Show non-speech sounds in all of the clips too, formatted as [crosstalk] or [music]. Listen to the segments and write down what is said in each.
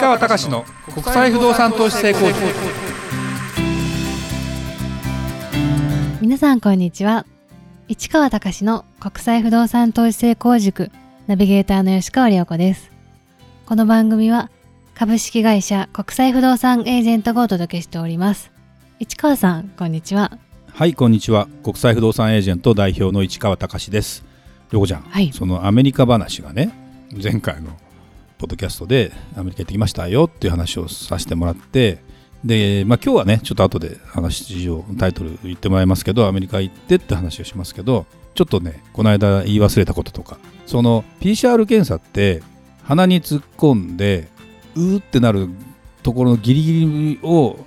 川隆の国際不動産投資成功塾。皆さんこんにちは。市川隆の国際不動産投資成功塾。ナビゲーターの吉川良子です。この番組は株式会社国際不動産エージェントがお届けしております。市川さんこんにちは。はいこんにちは。国際不動産エージェント代表の市川隆です。良子ちゃん、はい。そのアメリカ話がね前回のポッドキャストでアメリカ行ってきましたよっていう話をさせてもらってで、まあ、今日はねちょっと後で話をタイトル言ってもらいますけどアメリカ行ってって話をしますけどちょっとねこの間言い忘れたこととかその PCR 検査って鼻に突っ込んでうーってなるところのギリギリを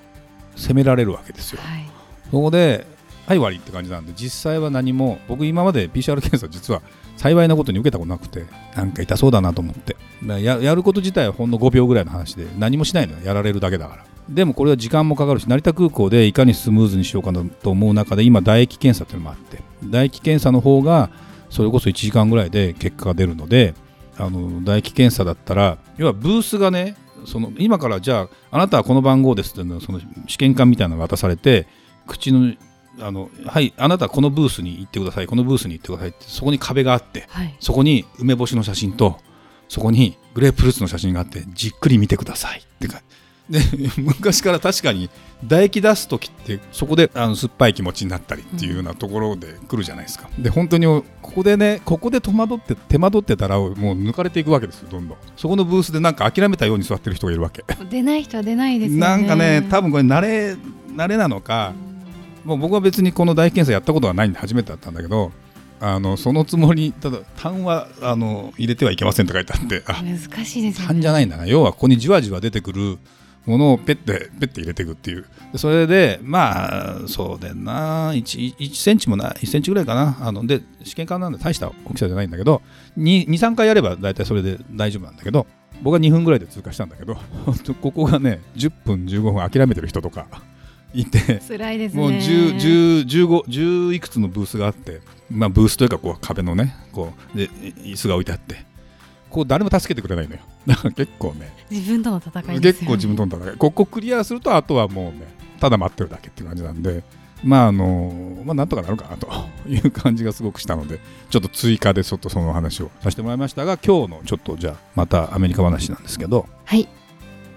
責められるわけですよ。はいそこで、はい、終わりって感じなんで、実際は何も、僕、今まで PCR 検査、実は幸いなことに受けたことなくて、なんか痛そうだなと思って、だからややること自体はほんの5秒ぐらいの話で、何もしないのよ、やられるだけだから。でもこれは時間もかかるし、成田空港でいかにスムーズにしようかなと思う中で、今、唾液検査っていうのもあって、唾液検査の方が、それこそ1時間ぐらいで結果が出るので、あの唾液検査だったら、要はブースがね、その今からじゃあ、あなたはこの番号ですっていうのその試験管みたいなのが渡されて、口のあのはいあなたはこのブースに行ってください。このブースに行ってくださいってそこに壁があってはい。そこに梅干しの写真とそこにグレープフルーツの写真があってじっくり見てくださいってかで [laughs] 昔から確かに唾液出す時ってそこであの酸っぱい気持ちになったりっていうようなところで来るじゃないですか、で本当にここでねここで戸惑って手間取ってたらもう抜かれていくわけですよどんどん。そこのブースでなんか諦めたように座ってる人がいるわけ。出ない人は出ないですよね。なんかね多分これ慣れ慣れなのか、もう僕は別にこの唾液検査やったことはないんで初めてだったんだけどあのそのつもりただ痰はあの入れてはいけませんって書いてあって。あ難しいですよね。痰じゃないんだな。要はここにじわじわ出てくるものをペッてペッて入れていくっていう。でそれでまあそうだよな。1, 1センチもない1センチぐらいかな。あので試験管なんで大した大きさじゃないんだけど23回やれば大体それで大丈夫なんだけど僕は2分ぐらいで通過したんだけど [laughs] ここがね10分15分諦めてる人とかいて。辛いですね。もう10、10 15、10いくつのブースがあって、まあ、ブースというかこう壁のね、こうで椅子が置いてあって、こう誰も助けてくれないのよ。だから結構ね、自分との戦いですよね。結構自分との戦い、ここクリアすると、あとはもうね、ただ待ってるだけっていう感じなんで、まああのまあ、なんとかなるかなという感じがすごくしたので、ちょっと追加でちょっとその話をさせてもらいましたが、今日のちょっとじゃあ、またアメリカ話なんですけど、はい、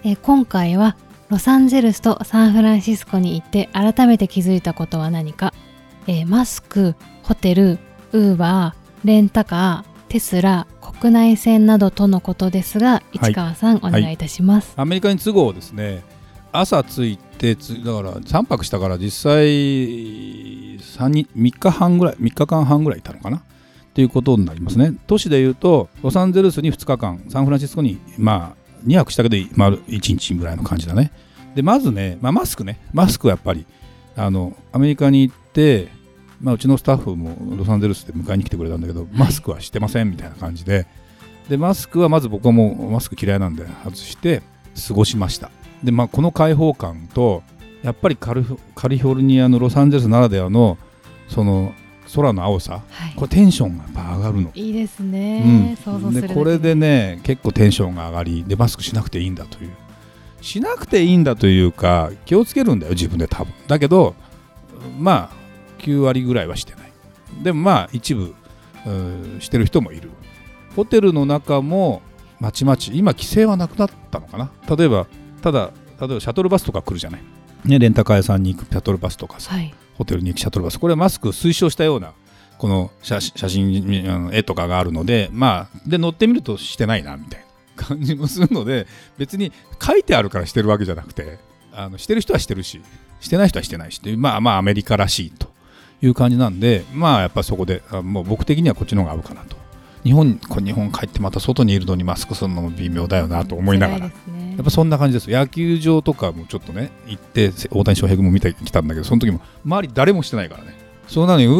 えー今回はロサンゼルスとサンフランシスコに行って改めて気づいたことは何か、えーマスクホテルウーバーレンタカーテスラ国内線などとのことですがはい。市川さん、お願いいたします、アメリカに都合ですね。朝着いてつだから3泊したから実際3日 ,3 日半ぐらい3日間半ぐらいいたのかな？っていうことになりますね。都市でいうとロサンゼルスに2日間サンフランシスコにまあ2泊したけど丸1日ぐらいの感じだね。でまずね、まあ、マスクね。マスクはやっぱりあのアメリカに行ってまあ、うちのスタッフもロサンゼルスで迎えに来てくれたんだけど、マスクはしてませんみたいな感じで。でマスクはまず僕はもうマスク嫌いなんで外して過ごしました。で、まあ、この開放感とやっぱりカリフカリフォルニアのロサンゼルスならではのその空の青さはい。これテンションが上がるの、いいですね、想像するだけでこれでね結構テンションが上がりでマスクしなくていいんだという。しなくていいんだというか気をつけるんだよ自分で多分。だけどまあ9割ぐらいはしてない。でもまあ一部してる人もいる。ホテルの中もまちまち今規制はなくなったのかな。例えばただ例えばシャトルバスとか来るじゃない、ね、レンタカー屋さんに行くシャトルバスとかさ。はいホテルに行くシャトルバスこれはマスク推奨したようなこの写真あの絵とかがあるのでまあで乗ってみるとしてないなみたいな感じもするので別に書いてあるからしてるわけじゃなくてあのしてる人はしてるししてない人はしてないしっていうまあまあアメリカらしいという感じなんでまあやっぱそこでもう僕的にはこっちの方が合うかなと。日本日本帰ってまた外にいるのにマスクするのも微妙だよなと思いながら。ね。やっぱそんな感じです。野球場とかもちょっとね行って大谷翔平君も見てきたんだけどその時も周り誰もしてないからね。そうなのにうー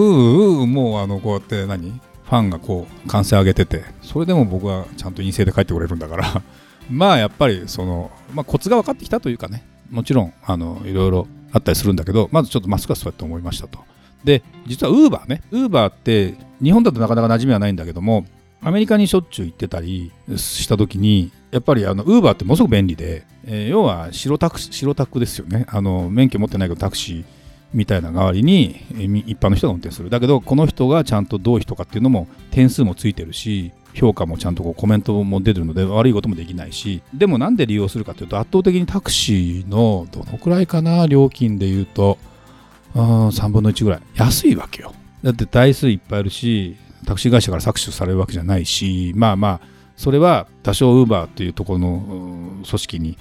うーもうあのこうやって何？ファンがこう歓声上げててそれでも僕はちゃんと陰性で帰ってこれるんだから。[laughs] まあやっぱりその、まあ、コツが分かってきたというかね。もちろんあのいろいろあったりするんだけどまずちょっとマスクはそうやって思いましたと。で実はウーバーね。ウーバーって日本だとなかなか馴染みはないんだけどもアメリカにしょっちゅう行ってたりした時にやっぱりあのウーバーってものすごく便利で、えー、要は白タク白タクですよね。あの免許持ってないけどタクシーみたいな代わりに一般の人が運転する。だけどこの人がちゃんとどういう人かっていうのも点数もついてるし評価もちゃんとこうコメントも出てるので悪いこともできないし。でもなんで利用するかというと圧倒的にタクシーのどのくらいかな料金で言うと3分の1ぐらい。安いわけよ。だって台数いっぱいあるしタクシー会社から搾取されるわけじゃないしまあまあそれは多少ウーバーというところの組織に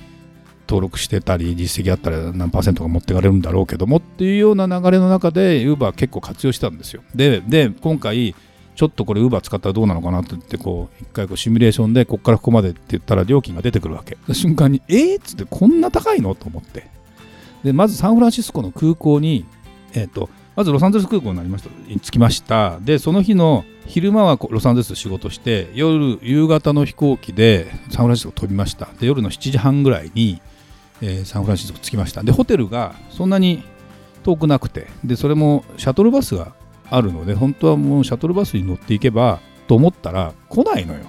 登録してたり実績あったら何パーセントが持っていかれるんだろうけどもっていうような流れの中でウーバー結構活用したんですよ。でで今回ちょっとこれウーバー使ったらどうなのかなって言ってこう一回こうシミュレーションでここからここまでって言ったら料金が出てくるわけ。瞬間にえー、っつってこんな高いの？と思って。でまずサンフランシスコの空港にえっ、ー、とまずロサンゼルス空港になりました。着きましたでその日の昼間はロサンゼルスで仕事して夜夕方の飛行機でサンフランシスコ飛びました。で夜の7時半ぐらいに、えー、サンフランシスコ着きました。でホテルがそんなに遠くなくてでそれもシャトルバスがあるので本当はもうシャトルバスに乗っていけばと思ったら来ないのよ。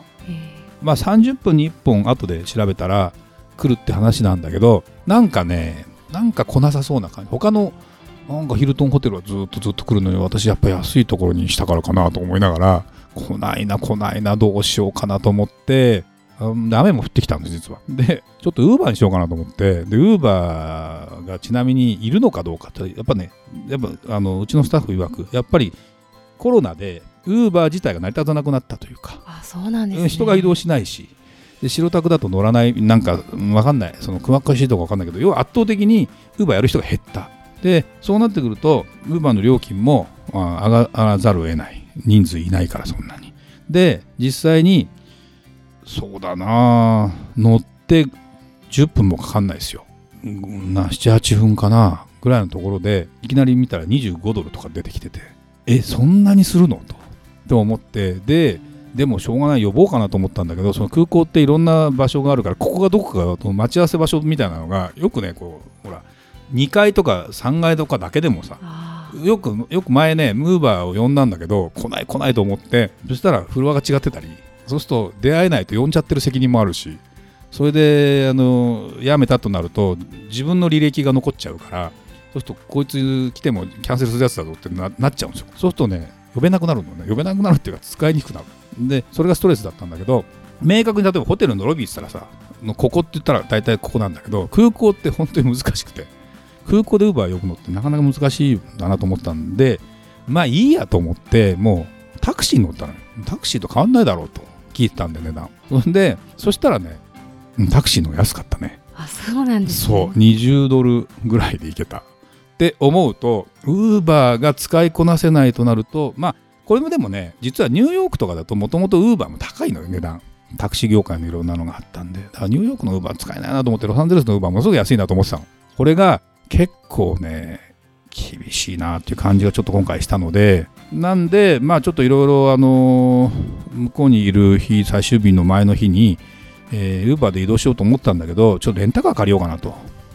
まあ30分に1本後で調べたら来るって話なんだけどなんかねなんか来なさそうな感じ。他のなんかヒルトンホテルはずっとずっと来るのに私やっぱ安いところにしたからかなと思いながら来ないな来ないなどうしようかなと思ってで雨も降ってきたんです実は。でちょっとウーバーにしようかなと思ってでウーバーがちなみにいるのかどうかってやっぱねやっぱあのうちのスタッフ曰くやっぱりコロナでウーバー自体が成り立たなくなったというかあそうなんです、ね、人が移動しないしで白タクだと乗らないなんか分かんないその詳しいとこ分かんないけど要は圧倒的にウーバーやる人が減ったでそうなってくるとウーバーの料金も上がらざるを得ない。人数いないからそんなに。で実際にそうだな乗って10分もかかんないですよ。78分かなぐらいのところでいきなり見たら25ドルとか出てきててえそんなにするの？とと思ってででもしょうがない呼ぼうかなと思ったんだけどその空港っていろんな場所があるからここがどこかと待ち合わせ場所みたいなのがよくねこうほら2階とか3階とかだけでもさよくよく前ねムーバーを呼んだんだけど来ない来ないと思ってそしたらフロアが違ってたりそうすると出会えないと呼んじゃってる責任もあるしそれであの辞めたとなると自分の履歴が残っちゃうからそうするとこいつ来てもキャンセルするやつだぞってななっちゃうんですよ。そうするとね呼べなくなるのね。呼べなくなるっていうか使いにくくなる。でそれがストレスだったんだけど明確に例えばホテルのロビーって言ったらさここって言ったら大体ここなんだけど空港って本当に難しくて空港でウーバー呼ぶのってなかなか難しいんだなと思ったんでまあいいやと思ってもうタクシーに乗ったのよ。タクシーと変わんないだろうと聞いてたんで値段。でそしたらねタクシーの安かったね。あそうなんです、ね、そう20ドルぐらいで行けた。って思うとウーバーが使いこなせないとなるとまあこれもでもね実はニューヨークとかだともともとウーバーも高いのよ値段。タクシー業界のいろんなのがあったんで。だからニューヨークのウーバー使えないなと思ってロサンゼルスのウーバーものすごく安いなと思ってたの。これが結構ね厳しいなっていう感じがちょっと今回したのでなんでまあちょっといろいろあの向こうにいる日最終日の前の日にえー、ウーバーで移動しようと思ったんだけどちょっとレンタカー借りようかなと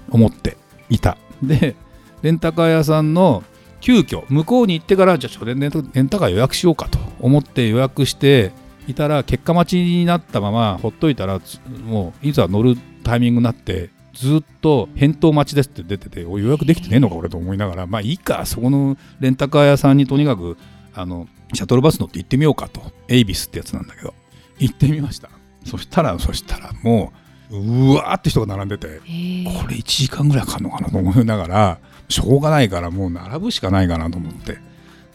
思っていた。でレンタカー屋さんの急遽向こうに行ってからじゃあちょっとレンタカー予約しようかと思って予約していたら結果待ちになったままほっといたらもういざ乗るタイミングになってずっと返答待ちですって出てて予約できてねえのか俺と思いながらまあいいかそこのレンタカー屋さんにとにかくあのシャトルバス乗って行ってみようかとエイビスってやつなんだけど行ってみました。そしたらそしたらもううわーって人が並んでてこれ1時間ぐらいかかるのかなと思いながらしょうがないからもう並ぶしかないかなと思って。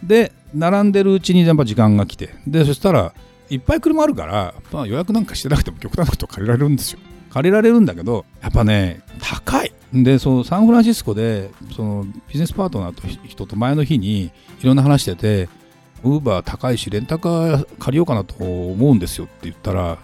で並んでるうちにやっぱ時間が来て。でそしたらいっぱい車あるから、まあ、予約なんかしてなくても極端なこと借りられるんですよ借りられるんだけどやっぱね高い。でそのサンフランシスコでそのビジネスパートナーと人と前の日にいろんな話しててウーバー高いしレンタカー借りようかなと思うんですよって言ったら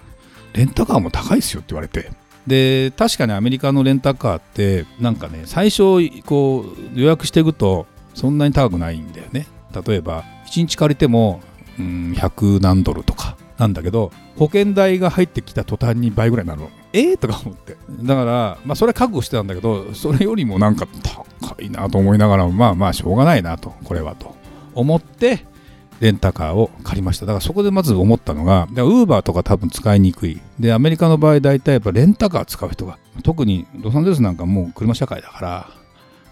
レンタカーも高いですよって言われて。で確かにアメリカのレンタカーってなんかね最初こう予約していくとそんなに高くないんだよね。例えば1日借りても、うん、100何ドルとかなんだけど保険代が入ってきた途端に倍ぐらいになるの。えー、とか思って。だからまあそれは覚悟してたんだけどそれよりもなんか高いなと思いながらまあまあしょうがないなとこれはと。思ってレンタカーを借りました。だからそこでまず思ったのがウーバーとか多分使いにくい。でアメリカの場合大体やっぱレンタカー使う人が特にロサンゼルスなんかもう車社会だから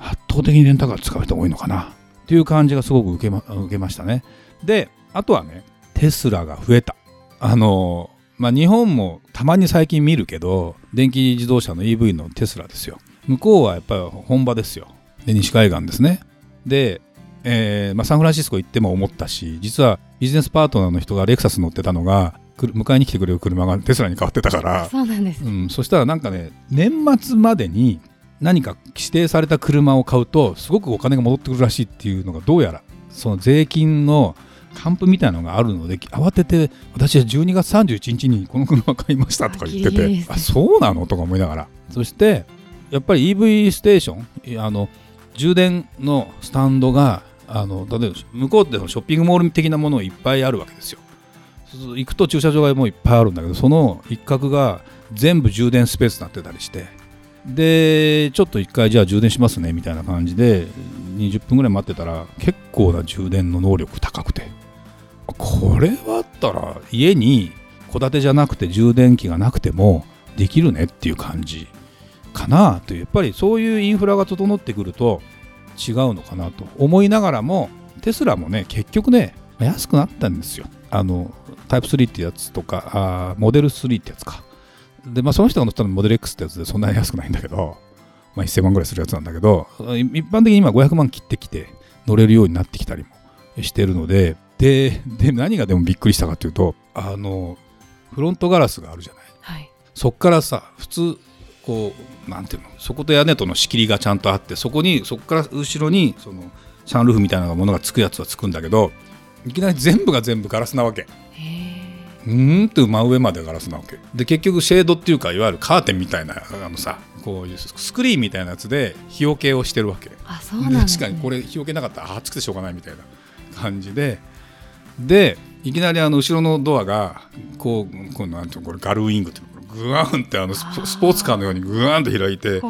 圧倒的にレンタカー使う人多いのかな。っていう感じがすごく受けま受けましたね。であとはねテスラが増えた。あのまあ日本もたまに最近見るけど電気自動車の EV のテスラですよ。向こうはやっぱり本場ですよ。で西海岸ですね。でえーまあ、サンフランシスコ行っても思ったし実はビジネスパートナーの人がレクサス乗ってたのが迎えに来てくれる車がテスラに変わってたから。そうなんです、うん、そしたらなんかね年末までに何か指定された車を買うとすごくお金が戻ってくるらしいっていうのがどうやらその税金の還付みたいなのがあるので慌てて私は12月31日にこの車買いましたとか言っててあそうなのとか思いながら。そしてやっぱり EV ステーションあの充電のスタンドがあの例えば向こうでのショッピングモール的なものいっぱいあるわけですよ。行くと駐車場がもういっぱいあるんだけどその一角が全部充電スペースになってたりして。でちょっと一回じゃあ充電しますねみたいな感じで20分ぐらい待ってたら結構な充電の能力高くてこれはあったら家に戸建てじゃなくて充電器がなくてもできるねっていう感じかなというやっぱりそういうインフラが整ってくると違うのかなと思いながらもテスラもね結局ね安くなったんですよ。あのタイプ3ってやつとかあモデル3ってやつかでまあその人が乗ったのモデル X ってやつでそんなに安くないんだけど、まあ、1000万ぐらいするやつなんだけど一般的に今500万切ってきて乗れるようになってきたりもしてるのででで何がでもびっくりしたかというとあのフロントガラスがあるじゃない、はい、そっからさ普通こうなんていうのそこと屋根との仕切りがちゃんとあってそこにそこから後ろにそのシャンルーフみたいなものがつくやつはつくんだけどいきなり全部が全部ガラスなわけ。うんって真上までガラスなわけ。で結局シェードっていうかいわゆるカーテンみたいなあのさこういうスクリーンみたいなやつで日よけをしてるわけ。あそうなん、ね、確かにこれ日よけなかったら暑くてしょうがないみたいな感じででいきなりあの後ろのドアがこうこうなんていうのこれガルウィングっていうグワンってあのスポー。ツカーのようにグワンと開いて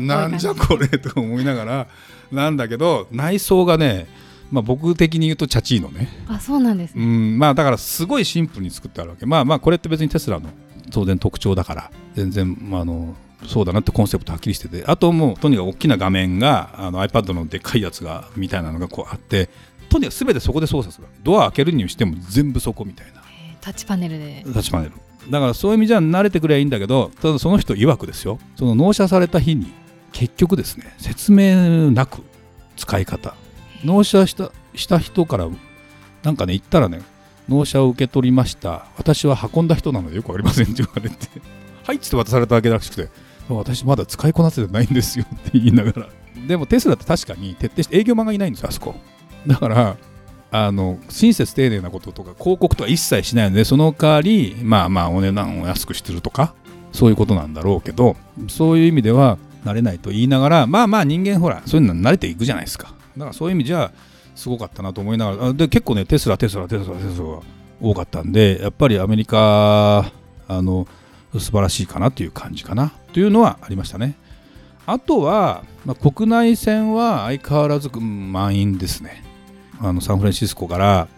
なんじゃこれと思いながらなんだけど内装がねまあ、僕的に言うとチャチーノね。あそうなんです、ね、うんまあだからすごいシンプルに作ってあるわけ。まあまあこれって別にテスラの当然特徴だから全然、まあ、あのそうだなってコンセプトはっきりしてて。あともうとにかく大きな画面があの iPad のでっかいやつがみたいなのがこうあってとにかく全てそこで操作する。ドア開けるにしても全部そこみたいな。タッチパネルで。タッチパネル。だからそういう意味じゃ慣れてくればいいんだけどただその人曰くですよ。その納車された日に結局ですね説明なく使い方。納車したした人からなんかね言ったらね納車を受け取りました。私は運んだ人なのでよくありませんって言われて。[laughs] はいっつって渡されたわけらしくて私まだ使いこなせてないんですよって言いながら。でもテスラって確かに徹底して営業マンがいないんですよあそこだからあの親切丁寧なこととか広告とか一切しないのでその代わりまあまあお値段を安くしてるとかそういうことなんだろうけどそういう意味では慣れないと言いながらまあまあ人間ほらそういうの慣れていくじゃないですか。だからそういう意味じゃすごかったなと思いながらで結構ねテスラテスラテスラテスラが多かったんでやっぱりアメリカあの素晴らしいかなという感じかなというのはありましたね。あとは、まあ、国内線は相変わらず満員ですね。あのサンフランシスコから、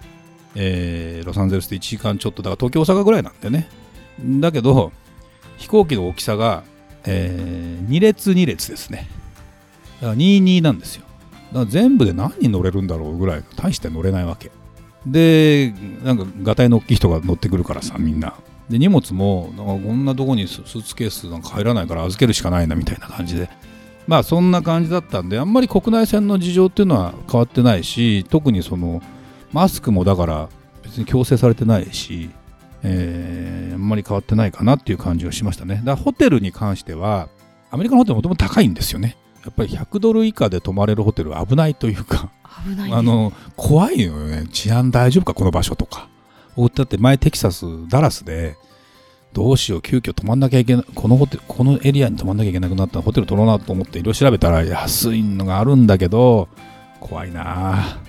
えー、ロサンゼルスで1時間ちょっとだから東京大阪ぐらいなんでね。だけど飛行機の大きさが、えー、2列2列ですね。だから22なんですよ。だから全部で何人乗れるんだろうぐらい大して乗れないわけ。でなんかがたいの大きい人が乗ってくるからさみんな。で荷物もなんかこんなとこにスーツケースなんか入らないから預けるしかないなみたいな感じで。まあそんな感じだったんであんまり国内線の事情っていうのは変わってないし特にそのマスクもだから別に強制されてないし、えー、あんまり変わってないかなっていう感じがしましたね。だからホテルに関してはアメリカのホテルもともと高いんですよね。やっぱり100ドル以下で泊まれるホテルは危ないというか危ない、ね、あの怖いのよね。治安大丈夫かこの場所とか。だって前テキサスダラスでどうしよう、急遽泊まんなきゃいけない、このホテル、このエリアに泊まんなきゃいけなくなったホテル取ろうなと思っていろいろ調べたら安いのがあるんだけど、怖いな。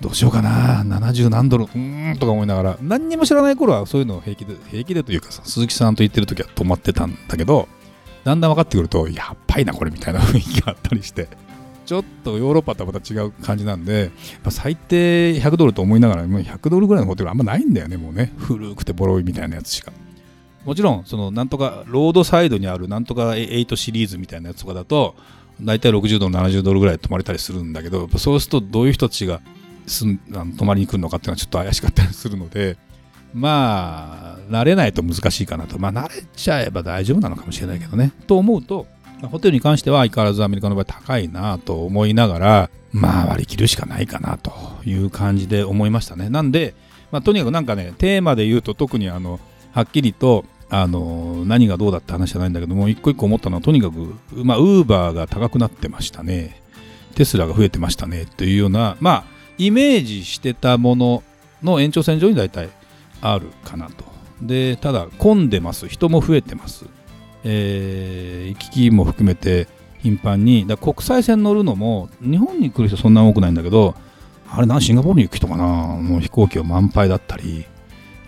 どうしようかな。70何ドル、うーんとか思いながら、何にも知らない頃はそういうのを平気で、平気でというかさ、鈴木さんと言ってる時は泊まってたんだけど、だんだん分かってくると、やっぱりな、これみたいな雰囲気があったりして、ちょっとヨーロッパとはまた違う感じなんで、まあ、最低100ドルと思いながらもう100ドルぐらいのホテルあんまないんだよねもうね。古くてボロいみたいなやつしか。もちろんそのなんとかロードサイドにあるなんとか8シリーズみたいなやつとかだと大体60ドル70ドルぐらい泊まれたりするんだけどそうするとどういう人たちがすんあの泊まりに来るのかっていうのはちょっと怪しかったりするのでまあ慣れないと難しいかなと。まあ慣れちゃえば大丈夫なのかもしれないけどね。と思うとホテルに関しては相変わらずアメリカの場合高いなと思いながらまあ割り切るしかないかなという感じで思いましたね。なんで、まあ、とにかくなんかねテーマで言うと特にあのはっきりとあの何がどうだって話じゃないんだけども一個一個思ったのはとにかくまあウーバーが高くなってましたね。テスラが増えてましたね。というようなまあイメージしてたものの延長線上に大体あるかなと。でただ混んでます。人も増えてます。えー、行き来も含めて頻繁に。だ国際線乗るのも日本に来る人そんな多くないんだけどあれなシンガポールに行く人かな。もう飛行機は満杯だったり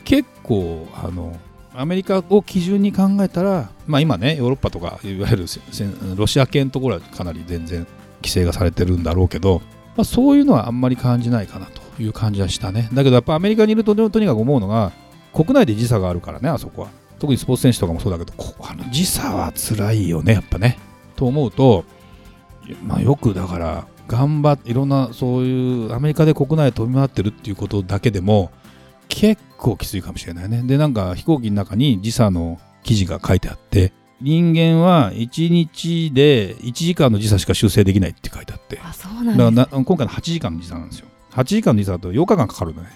結構あのアメリカを基準に考えたら、まあ、今ねヨーロッパとかいわゆるロシア系のところはかなり全然規制がされてるんだろうけど、まあ、そういうのはあんまり感じないかなという感じはしたね。だけどやっぱアメリカにいるととにかく思うのが国内で時差があるからねあそこは。特にスポーツ選手とかもそうだけどこあの時差は辛いよねやっぱね。と思うと、まあ、よくだから頑張っていろんなそういうアメリカで国内飛び回ってるっていうことだけでも結構きついかもしれないね。でなんか飛行機の中に時差の記事が書いてあって人間は1日で1時間の時差しか修正できないって書いてあって。あそうなんだから今回の8時間の時差なんですよ。8時間の時差だと8日間かかるのね。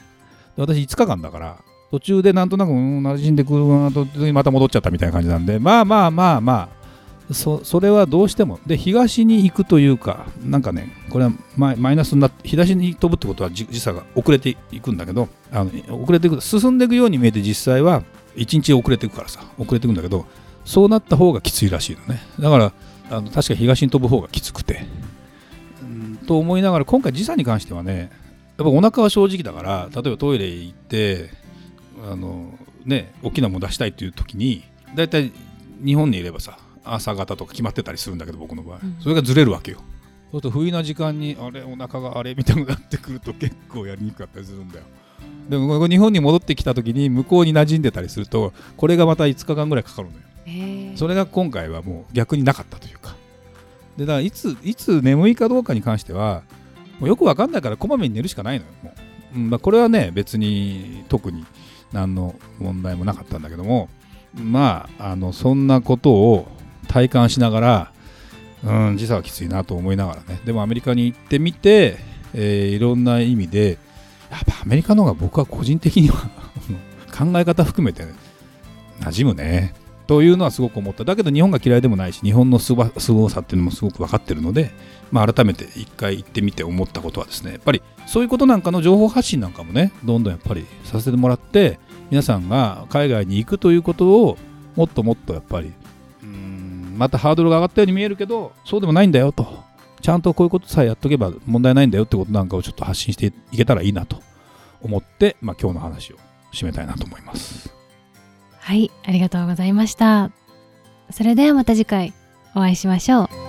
私5日間だから途中でなんとなく、馴染んでくるなとまた戻っちゃったみたいな感じなんで。まあまあまあまあそそれはどうしても。で東に行くというかなんかねこれはマイナスになって東に飛ぶってことは時差が遅れていくんだけどあの遅れていく進んでいくように見えて実際は1日遅れていくからさ遅れていくんだけどそうなった方がきついらしいのね。だからあの確か東に飛ぶ方がきつくて。うんと思いながら今回時差に関してはねやっぱお腹は正直だから例えばトイレ行ってあのね大きなもの出したいっていう時に大体日本にいればさ朝方とか決まってたりするんだけど僕の場合、うん、それがずれるわけよ。そうすると不意な時間にあれお腹があれみたいになってくると結構やりにくかったりするんだよ。でも日本に戻ってきた時に向こうに馴染んでたりするとこれがまた5日間ぐらいかかるのよ。それが今回はもう逆になかったというか。でだからいついつ眠いかどうかに関してはもうよく分かんないからこまめに寝るしかないのよもう、うんまあ、これはね別に特に何の問題もなかったんだけどもまああのそんなことを体感しながらうん時差はきついなと思いながらね。でもアメリカに行ってみて、えー、いろんな意味でやっぱアメリカの方が僕は個人的には [laughs] 考え方含めて、ね、馴染むね。というのはすごく思った。だけど日本が嫌いでもないし日本のすごさっていうのもすごく分かってるので、まあ、改めて一回行ってみて思ったことはですねやっぱりそういうことなんかの情報発信なんかもねどんどんやっぱりさせてもらって皆さんが海外に行くということをもっともっとやっぱりまたハードルが上がったように見えるけどそうでもないんだよとちゃんとこういうことさえやっとけば問題ないんだよってことなんかをちょっと発信していけたらいいなと思って、まあ、今日の話を締めたいなと思います。はい、ありがとうございました。それではまた次回お会いしましょう。